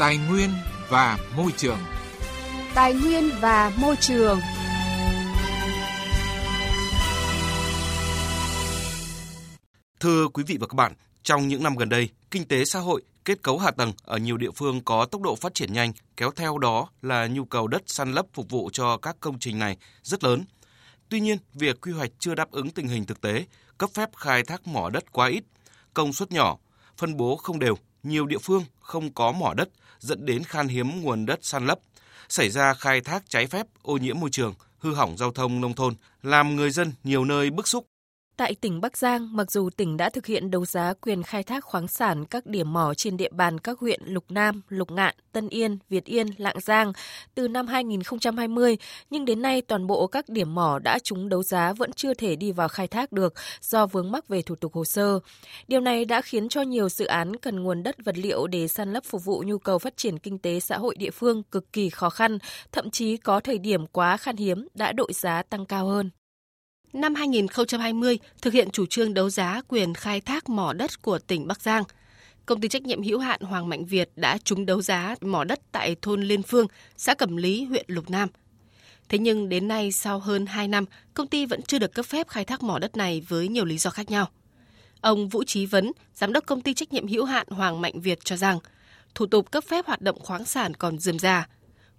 Tài nguyên và môi trường. Tài nguyên và môi trường. Thưa quý vị và các bạn, trong những năm gần đây, kinh tế xã hội, kết cấu hạ tầng ở nhiều địa phương có tốc độ phát triển nhanh, kéo theo đó là nhu cầu đất săn lấp phục vụ cho các công trình này rất lớn. Tuy nhiên, việc quy hoạch chưa đáp ứng tình hình thực tế, cấp phép khai thác mỏ đất quá ít, công suất nhỏ, phân bố không đều, nhiều địa phương không có mỏ đất dẫn đến khan hiếm nguồn đất san lấp, xảy ra khai thác trái phép, ô nhiễm môi trường, hư hỏng giao thông nông thôn, làm người dân nhiều nơi bức xúc. Tại tỉnh Bắc Giang, mặc dù tỉnh đã thực hiện đấu giá quyền khai thác khoáng sản các điểm mỏ trên địa bàn các huyện Lục Nam, Lục Ngạn, Tân Yên, Việt Yên, Lạng Giang từ năm 2020, nhưng đến nay toàn bộ các điểm mỏ đã trúng đấu giá vẫn chưa thể đi vào khai thác được do vướng mắc về thủ tục hồ sơ. Điều này đã khiến cho nhiều dự án cần nguồn đất vật liệu để săn lấp phục vụ nhu cầu phát triển kinh tế xã hội địa phương cực kỳ khó khăn, thậm chí có thời điểm quá khan hiếm đã đội giá tăng cao hơn. Năm 2020, thực hiện chủ trương đấu giá quyền khai thác mỏ đất của tỉnh Bắc Giang, công ty trách nhiệm hữu hạn Hoàng Mạnh Việt đã trúng đấu giá mỏ đất tại thôn Liên Phương, xã Cẩm Lý, huyện Lục Nam. Thế nhưng đến nay sau hơn 2 năm, công ty vẫn chưa được cấp phép khai thác mỏ đất này với nhiều lý do khác nhau. Ông Vũ Trí Vấn, giám đốc công ty trách nhiệm hữu hạn Hoàng Mạnh Việt cho rằng, thủ tục cấp phép hoạt động khoáng sản còn dườm già.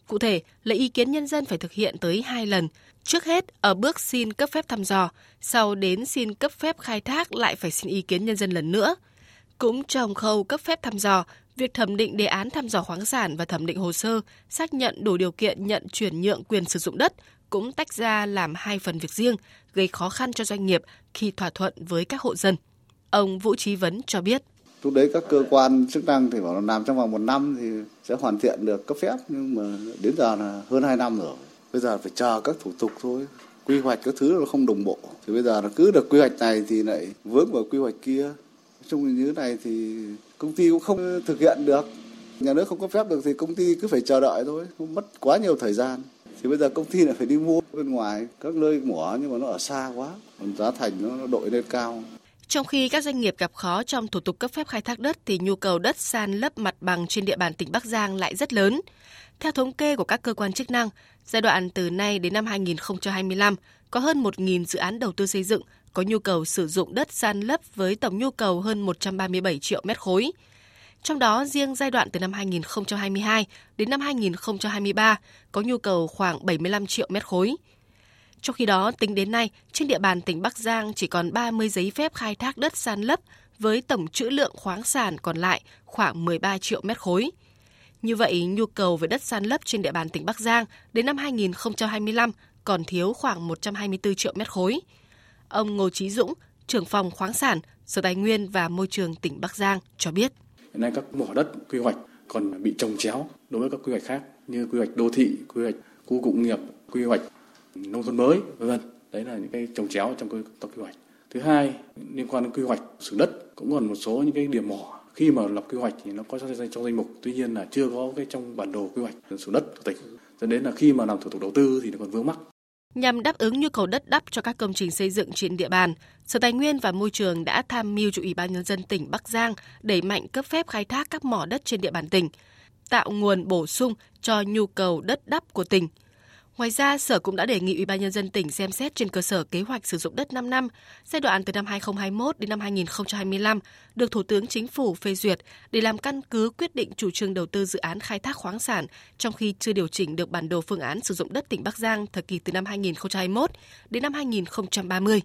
Cụ thể, lấy ý kiến nhân dân phải thực hiện tới hai lần, Trước hết, ở bước xin cấp phép thăm dò, sau đến xin cấp phép khai thác lại phải xin ý kiến nhân dân lần nữa. Cũng trong khâu cấp phép thăm dò, việc thẩm định đề án thăm dò khoáng sản và thẩm định hồ sơ, xác nhận đủ điều kiện nhận chuyển nhượng quyền sử dụng đất cũng tách ra làm hai phần việc riêng, gây khó khăn cho doanh nghiệp khi thỏa thuận với các hộ dân. Ông Vũ Trí Vấn cho biết. Lúc đấy các cơ quan chức năng thì bảo là làm trong vòng một năm thì sẽ hoàn thiện được cấp phép, nhưng mà đến giờ là hơn hai năm rồi bây giờ phải chờ các thủ tục thôi. Quy hoạch các thứ nó không đồng bộ. Thì bây giờ nó cứ được quy hoạch này thì lại vướng vào quy hoạch kia. Nói chung như thế này thì công ty cũng không thực hiện được. Nhà nước không có phép được thì công ty cứ phải chờ đợi thôi. Không mất quá nhiều thời gian. Thì bây giờ công ty lại phải đi mua bên ngoài các nơi mỏ nhưng mà nó ở xa quá. Còn giá thành nó, nó đội lên cao. Trong khi các doanh nghiệp gặp khó trong thủ tục cấp phép khai thác đất thì nhu cầu đất san lấp mặt bằng trên địa bàn tỉnh Bắc Giang lại rất lớn. Theo thống kê của các cơ quan chức năng, giai đoạn từ nay đến năm 2025 có hơn 1.000 dự án đầu tư xây dựng có nhu cầu sử dụng đất san lấp với tổng nhu cầu hơn 137 triệu mét khối. Trong đó, riêng giai đoạn từ năm 2022 đến năm 2023 có nhu cầu khoảng 75 triệu mét khối. Trong khi đó, tính đến nay, trên địa bàn tỉnh Bắc Giang chỉ còn 30 giấy phép khai thác đất san lấp với tổng trữ lượng khoáng sản còn lại khoảng 13 triệu mét khối. Như vậy, nhu cầu về đất san lấp trên địa bàn tỉnh Bắc Giang đến năm 2025 còn thiếu khoảng 124 triệu mét khối. Ông Ngô Chí Dũng, trưởng phòng khoáng sản, Sở Tài nguyên và Môi trường tỉnh Bắc Giang cho biết. Hiện nay các mỏ đất quy hoạch còn bị trồng chéo đối với các quy hoạch khác như quy hoạch đô thị, quy hoạch khu cụm nghiệp, quy hoạch nông thôn mới, vân vân. Đấy là những cái trồng chéo trong công quy hoạch. Thứ hai, liên quan đến quy hoạch sử đất cũng còn một số những cái điểm mỏ khi mà lập quy hoạch thì nó có trong danh, mục. Tuy nhiên là chưa có cái trong bản đồ quy hoạch sử đất của tỉnh dẫn đến là khi mà làm thủ tục đầu tư thì nó còn vướng mắc. Nhằm đáp ứng nhu cầu đất đắp cho các công trình xây dựng trên địa bàn, Sở Tài nguyên và Môi trường đã tham mưu cho Ủy ban Nhân dân tỉnh Bắc Giang đẩy mạnh cấp phép khai thác các mỏ đất trên địa bàn tỉnh, tạo nguồn bổ sung cho nhu cầu đất đắp của tỉnh – Ngoài ra, Sở cũng đã đề nghị Ủy ban nhân dân tỉnh xem xét trên cơ sở kế hoạch sử dụng đất 5 năm, giai đoạn từ năm 2021 đến năm 2025 được Thủ tướng Chính phủ phê duyệt để làm căn cứ quyết định chủ trương đầu tư dự án khai thác khoáng sản trong khi chưa điều chỉnh được bản đồ phương án sử dụng đất tỉnh Bắc Giang thời kỳ từ năm 2021 đến năm 2030.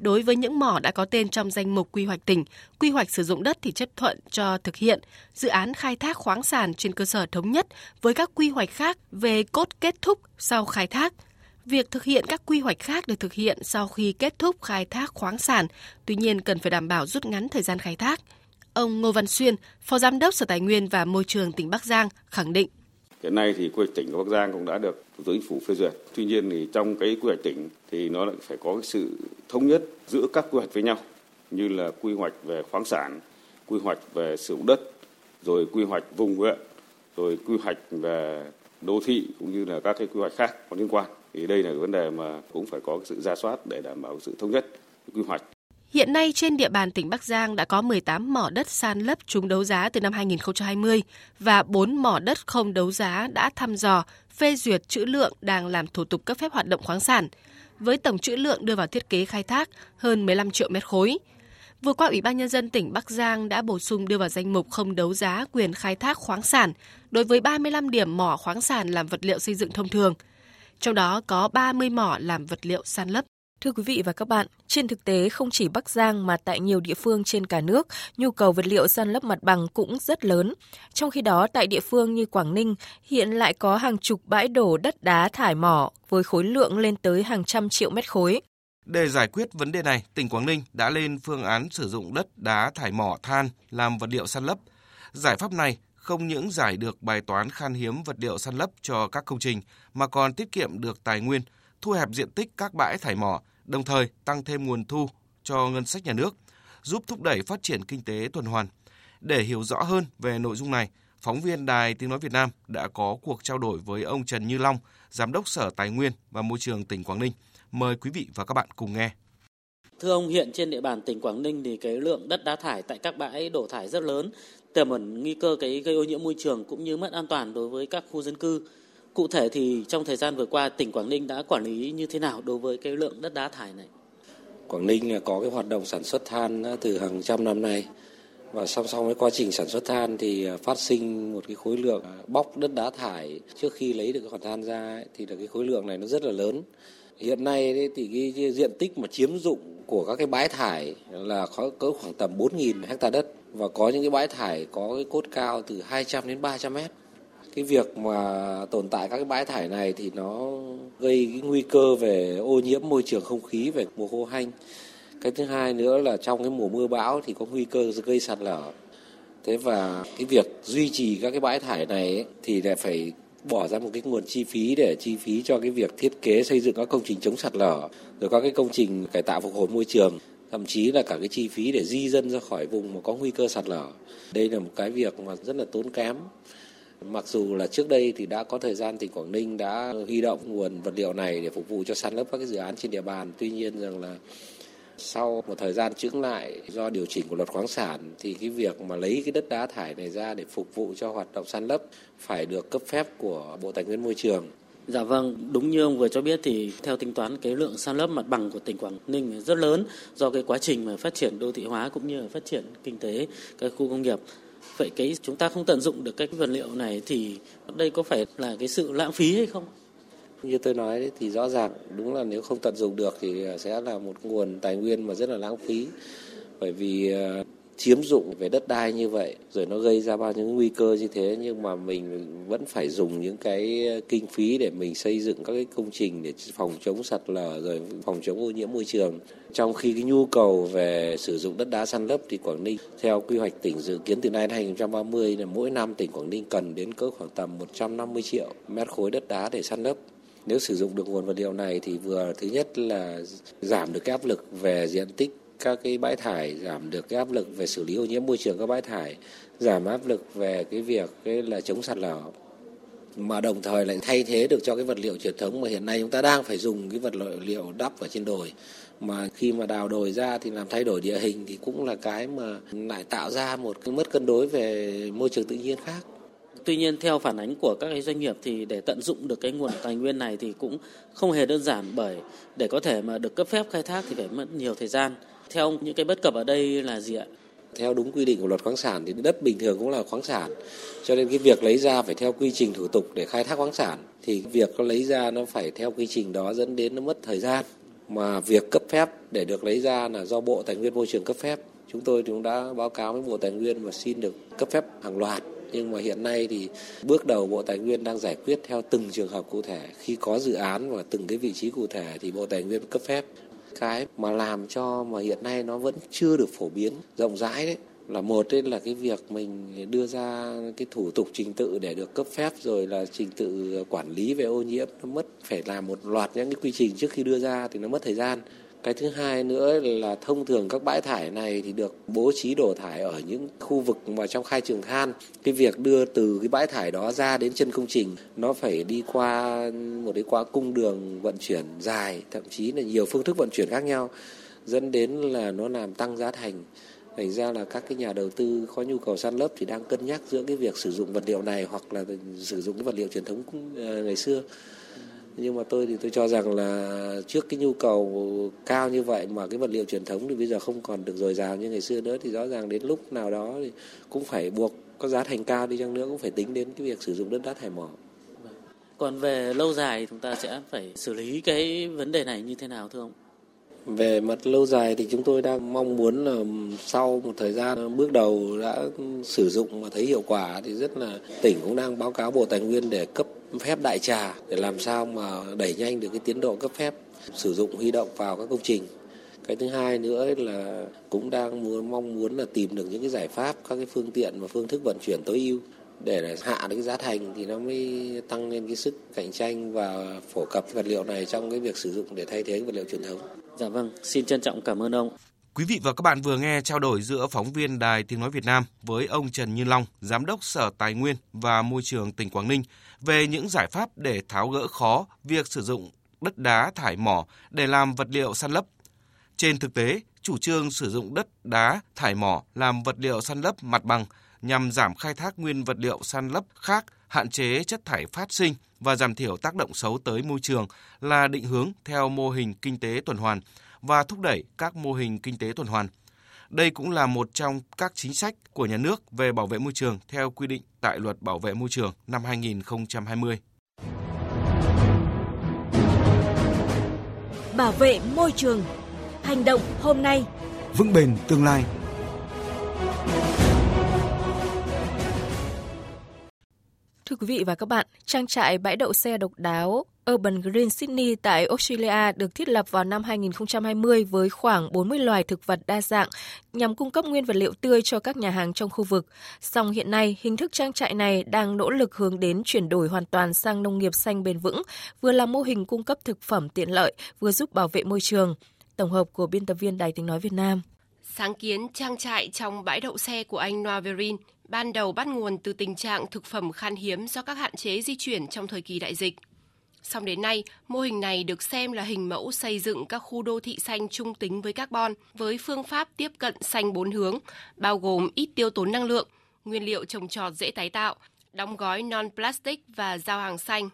Đối với những mỏ đã có tên trong danh mục quy hoạch tỉnh, quy hoạch sử dụng đất thì chấp thuận cho thực hiện dự án khai thác khoáng sản trên cơ sở thống nhất với các quy hoạch khác về cốt kết thúc sau khai thác. Việc thực hiện các quy hoạch khác được thực hiện sau khi kết thúc khai thác khoáng sản, tuy nhiên cần phải đảm bảo rút ngắn thời gian khai thác. Ông Ngô Văn Xuyên, Phó Giám đốc Sở Tài nguyên và Môi trường tỉnh Bắc Giang khẳng định Hiện nay thì quy hoạch tỉnh của Bắc Giang cũng đã được Thủ tướng Chính phủ phê duyệt. Tuy nhiên thì trong cái quy hoạch tỉnh thì nó lại phải có cái sự thống nhất giữa các quy hoạch với nhau như là quy hoạch về khoáng sản, quy hoạch về sử dụng đất, rồi quy hoạch vùng huyện, rồi quy hoạch về đô thị cũng như là các cái quy hoạch khác có liên quan. Thì đây là vấn đề mà cũng phải có sự ra soát để đảm bảo sự thống nhất quy hoạch. Hiện nay trên địa bàn tỉnh Bắc Giang đã có 18 mỏ đất san lấp trúng đấu giá từ năm 2020 và 4 mỏ đất không đấu giá đã thăm dò, phê duyệt trữ lượng đang làm thủ tục cấp phép hoạt động khoáng sản, với tổng trữ lượng đưa vào thiết kế khai thác hơn 15 triệu mét khối. Vừa qua, Ủy ban Nhân dân tỉnh Bắc Giang đã bổ sung đưa vào danh mục không đấu giá quyền khai thác khoáng sản đối với 35 điểm mỏ khoáng sản làm vật liệu xây dựng thông thường. Trong đó có 30 mỏ làm vật liệu san lấp. Thưa quý vị và các bạn, trên thực tế không chỉ Bắc Giang mà tại nhiều địa phương trên cả nước, nhu cầu vật liệu san lấp mặt bằng cũng rất lớn. Trong khi đó, tại địa phương như Quảng Ninh, hiện lại có hàng chục bãi đổ đất đá thải mỏ với khối lượng lên tới hàng trăm triệu mét khối. Để giải quyết vấn đề này, tỉnh Quảng Ninh đã lên phương án sử dụng đất đá thải mỏ than làm vật liệu san lấp. Giải pháp này không những giải được bài toán khan hiếm vật liệu san lấp cho các công trình mà còn tiết kiệm được tài nguyên, thu hẹp diện tích các bãi thải mỏ, đồng thời tăng thêm nguồn thu cho ngân sách nhà nước, giúp thúc đẩy phát triển kinh tế tuần hoàn. Để hiểu rõ hơn về nội dung này, phóng viên Đài Tiếng Nói Việt Nam đã có cuộc trao đổi với ông Trần Như Long, Giám đốc Sở Tài nguyên và Môi trường tỉnh Quảng Ninh – Mời quý vị và các bạn cùng nghe. Thưa ông, hiện trên địa bàn tỉnh Quảng Ninh thì cái lượng đất đá thải tại các bãi đổ thải rất lớn, tiềm ẩn nguy cơ cái gây ô nhiễm môi trường cũng như mất an toàn đối với các khu dân cư. Cụ thể thì trong thời gian vừa qua, tỉnh Quảng Ninh đã quản lý như thế nào đối với cái lượng đất đá thải này? Quảng Ninh có cái hoạt động sản xuất than từ hàng trăm năm nay và song song với quá trình sản xuất than thì à, phát sinh một cái khối lượng à, bóc đất đá thải trước khi lấy được cái khoản than ra thì là cái khối lượng này nó rất là lớn Hiện nay thì cái diện tích mà chiếm dụng của các cái bãi thải là có cỡ khoảng tầm 4.000 hecta đất và có những cái bãi thải có cái cốt cao từ 200 đến 300 mét. Cái việc mà tồn tại các cái bãi thải này thì nó gây cái nguy cơ về ô nhiễm môi trường không khí về mùa khô hanh. Cái thứ hai nữa là trong cái mùa mưa bão thì có nguy cơ gây sạt lở. Thế và cái việc duy trì các cái bãi thải này ấy, thì lại phải bỏ ra một cái nguồn chi phí để chi phí cho cái việc thiết kế xây dựng các công trình chống sạt lở rồi các cái công trình cải tạo phục hồi môi trường thậm chí là cả cái chi phí để di dân ra khỏi vùng mà có nguy cơ sạt lở đây là một cái việc mà rất là tốn kém mặc dù là trước đây thì đã có thời gian tỉnh Quảng Ninh đã huy động nguồn vật liệu này để phục vụ cho san lấp các cái dự án trên địa bàn tuy nhiên rằng là sau một thời gian chững lại do điều chỉnh của luật khoáng sản thì cái việc mà lấy cái đất đá thải này ra để phục vụ cho hoạt động san lấp phải được cấp phép của Bộ Tài nguyên Môi trường. Dạ vâng, đúng như ông vừa cho biết thì theo tính toán cái lượng san lấp mặt bằng của tỉnh Quảng Ninh rất lớn do cái quá trình mà phát triển đô thị hóa cũng như là phát triển kinh tế các khu công nghiệp. Vậy cái chúng ta không tận dụng được cái vật liệu này thì đây có phải là cái sự lãng phí hay không? Như tôi nói đấy, thì rõ ràng đúng là nếu không tận dụng được thì sẽ là một nguồn tài nguyên mà rất là lãng phí. Bởi vì ờ, chiếm dụng về đất đai như vậy, rồi nó gây ra bao nhiêu nguy cơ như thế, nhưng mà mình vẫn phải dùng những cái ờ, kinh phí để mình xây dựng các cái công trình để phòng chống sạt lở rồi phòng chống ô nhiễm môi trường. Trong khi cái nhu cầu về sử dụng đất đá săn lấp thì Quảng Ninh, theo quy hoạch tỉnh dự kiến từ nay đến 2030 là mỗi năm tỉnh Quảng Ninh cần đến cỡ khoảng tầm 150 triệu mét khối đất đá để săn lấp. Nếu sử dụng được nguồn vật liệu này thì vừa, thứ nhất là giảm được cái áp lực về diện tích các cái bãi thải giảm được cái áp lực về xử lý ô nhiễm môi trường, các bãi thải giảm áp lực về cái việc cái là chống sạt lở. Mà đồng thời lại thay thế được cho cái vật liệu truyền thống mà hiện nay chúng ta đang phải dùng cái vật liệu đắp ở trên đồi. Mà khi mà đào đồi ra thì làm thay đổi địa hình thì cũng là cái mà lại tạo ra một cái mất cân đối về môi trường tự nhiên khác. Tuy nhiên, theo phản ánh của các cái doanh nghiệp thì để tận dụng được cái nguồn tài nguyên này thì cũng không hề đơn giản bởi để có thể mà được cấp phép khai thác thì phải mất nhiều thời gian. Theo ông, những cái bất cập ở đây là gì ạ? Theo đúng quy định của luật khoáng sản thì đất bình thường cũng là khoáng sản. Cho nên cái việc lấy ra phải theo quy trình thủ tục để khai thác khoáng sản thì việc lấy ra nó phải theo quy trình đó dẫn đến nó mất thời gian. Mà việc cấp phép để được lấy ra là do Bộ Tài nguyên Môi trường cấp phép. Chúng tôi cũng đã báo cáo với Bộ Tài nguyên và xin được cấp phép hàng loạt nhưng mà hiện nay thì bước đầu Bộ Tài nguyên đang giải quyết theo từng trường hợp cụ thể. Khi có dự án và từng cái vị trí cụ thể thì Bộ Tài nguyên cấp phép. Cái mà làm cho mà hiện nay nó vẫn chưa được phổ biến, rộng rãi đấy, là một đấy là cái việc mình đưa ra cái thủ tục trình tự để được cấp phép, rồi là trình tự quản lý về ô nhiễm. Nó mất, phải làm một loạt những cái quy trình trước khi đưa ra thì nó mất thời gian cái thứ hai nữa là thông thường các bãi thải này thì được bố trí đổ thải ở những khu vực mà trong khai trường than. Cái việc đưa từ cái bãi thải đó ra đến chân công trình nó phải đi qua một cái qua cung đường vận chuyển dài, thậm chí là nhiều phương thức vận chuyển khác nhau dẫn đến là nó làm tăng giá thành thành ra là các cái nhà đầu tư có nhu cầu san lấp thì đang cân nhắc giữa cái việc sử dụng vật liệu này hoặc là sử dụng cái vật liệu truyền thống ờ, ngày xưa nhưng mà tôi thì tôi cho rằng là trước cái nhu cầu cao như vậy mà cái vật liệu truyền thống thì bây giờ không còn được dồi dào như ngày xưa nữa thì rõ ràng đến lúc nào đó thì cũng phải buộc có giá thành cao đi chăng nữa cũng phải tính đến cái việc sử dụng đất đá thải mỏ. Còn về lâu dài chúng ta sẽ phải xử lý cái vấn đề này như thế nào thưa ông? Về mặt lâu dài thì chúng tôi đang mong muốn là sau một thời gian bước đầu đã sử dụng và thấy hiệu quả thì rất là tỉnh cũng đang báo cáo Bộ Tài nguyên để cấp phép đại trà để làm sao mà đẩy nhanh được cái tiến độ cấp phép sử dụng huy động vào các công trình. Cái thứ hai nữa là cũng đang muốn mong muốn là tìm được những cái giải pháp các cái phương tiện và phương thức vận chuyển tối ưu để hạ được cái giá thành thì nó mới tăng lên cái sức cạnh tranh và phổ cập vật liệu này trong cái việc sử dụng để thay thế vật liệu truyền thống. Dạ vâng, xin trân trọng cảm ơn ông. Quý vị và các bạn vừa nghe trao đổi giữa phóng viên Đài Tiếng Nói Việt Nam với ông Trần Như Long, Giám đốc Sở Tài nguyên và Môi trường tỉnh Quảng Ninh về những giải pháp để tháo gỡ khó việc sử dụng đất đá thải mỏ để làm vật liệu săn lấp. Trên thực tế, chủ trương sử dụng đất đá thải mỏ làm vật liệu săn lấp mặt bằng nhằm giảm khai thác nguyên vật liệu săn lấp khác, hạn chế chất thải phát sinh và giảm thiểu tác động xấu tới môi trường là định hướng theo mô hình kinh tế tuần hoàn và thúc đẩy các mô hình kinh tế tuần hoàn. Đây cũng là một trong các chính sách của nhà nước về bảo vệ môi trường theo quy định tại Luật Bảo vệ môi trường năm 2020. Bảo vệ môi trường. Hành động hôm nay. Vững bền tương lai. Thưa quý vị và các bạn, trang trại bãi đậu xe độc đáo Urban Green Sydney tại Australia được thiết lập vào năm 2020 với khoảng 40 loài thực vật đa dạng nhằm cung cấp nguyên vật liệu tươi cho các nhà hàng trong khu vực. Song hiện nay, hình thức trang trại này đang nỗ lực hướng đến chuyển đổi hoàn toàn sang nông nghiệp xanh bền vững, vừa là mô hình cung cấp thực phẩm tiện lợi, vừa giúp bảo vệ môi trường. Tổng hợp của biên tập viên Đài tiếng nói Việt Nam. Sáng kiến trang trại trong bãi đậu xe của anh Noverin ban đầu bắt nguồn từ tình trạng thực phẩm khan hiếm do các hạn chế di chuyển trong thời kỳ đại dịch. Song đến nay, mô hình này được xem là hình mẫu xây dựng các khu đô thị xanh trung tính với carbon với phương pháp tiếp cận xanh bốn hướng, bao gồm ít tiêu tốn năng lượng, nguyên liệu trồng trọt dễ tái tạo, đóng gói non-plastic và giao hàng xanh.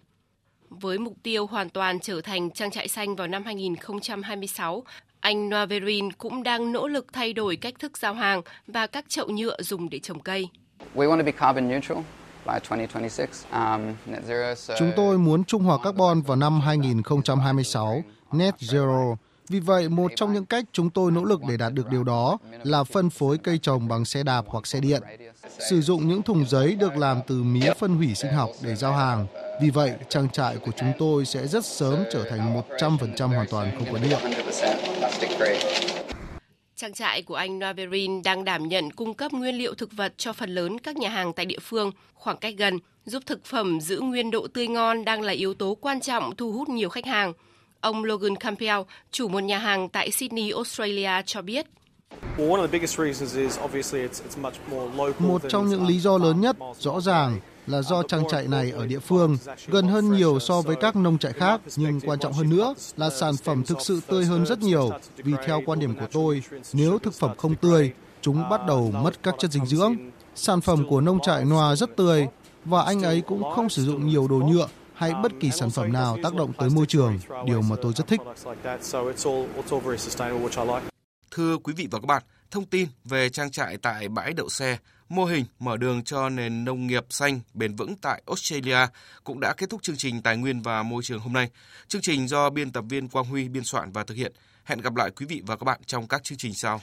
Với mục tiêu hoàn toàn trở thành trang trại xanh vào năm 2026, anh Noverin cũng đang nỗ lực thay đổi cách thức giao hàng và các chậu nhựa dùng để trồng cây. We want to be carbon neutral. Chúng tôi muốn trung hòa carbon vào năm 2026, net zero. Vì vậy, một trong những cách chúng tôi nỗ lực để đạt được điều đó là phân phối cây trồng bằng xe đạp hoặc xe điện. Sử dụng những thùng giấy được làm từ mía phân hủy sinh học để giao hàng. Vì vậy, trang trại của chúng tôi sẽ rất sớm trở thành 100% hoàn toàn không có nhựa. Trang trại của anh Noverin đang đảm nhận cung cấp nguyên liệu thực vật cho phần lớn các nhà hàng tại địa phương, khoảng cách gần, giúp thực phẩm giữ nguyên độ tươi ngon đang là yếu tố quan trọng thu hút nhiều khách hàng. Ông Logan Campbell, chủ một nhà hàng tại Sydney, Australia cho biết. Một trong những lý do lớn nhất, rõ ràng, là do trang trại này ở địa phương gần hơn nhiều so với các nông trại khác, nhưng quan trọng hơn nữa là sản phẩm thực sự tươi hơn rất nhiều. Vì theo quan điểm của tôi, nếu thực phẩm không tươi, chúng bắt đầu mất các chất dinh dưỡng. Sản phẩm của nông trại Noa rất tươi và anh ấy cũng không sử dụng nhiều đồ nhựa hay bất kỳ sản phẩm nào tác động tới môi trường, điều mà tôi rất thích. Thưa quý vị và các bạn, thông tin về trang trại tại bãi đậu xe mô hình mở đường cho nền nông nghiệp xanh bền vững tại Australia cũng đã kết thúc chương trình Tài nguyên và Môi trường hôm nay. Chương trình do biên tập viên Quang Huy biên soạn và thực hiện. Hẹn gặp lại quý vị và các bạn trong các chương trình sau.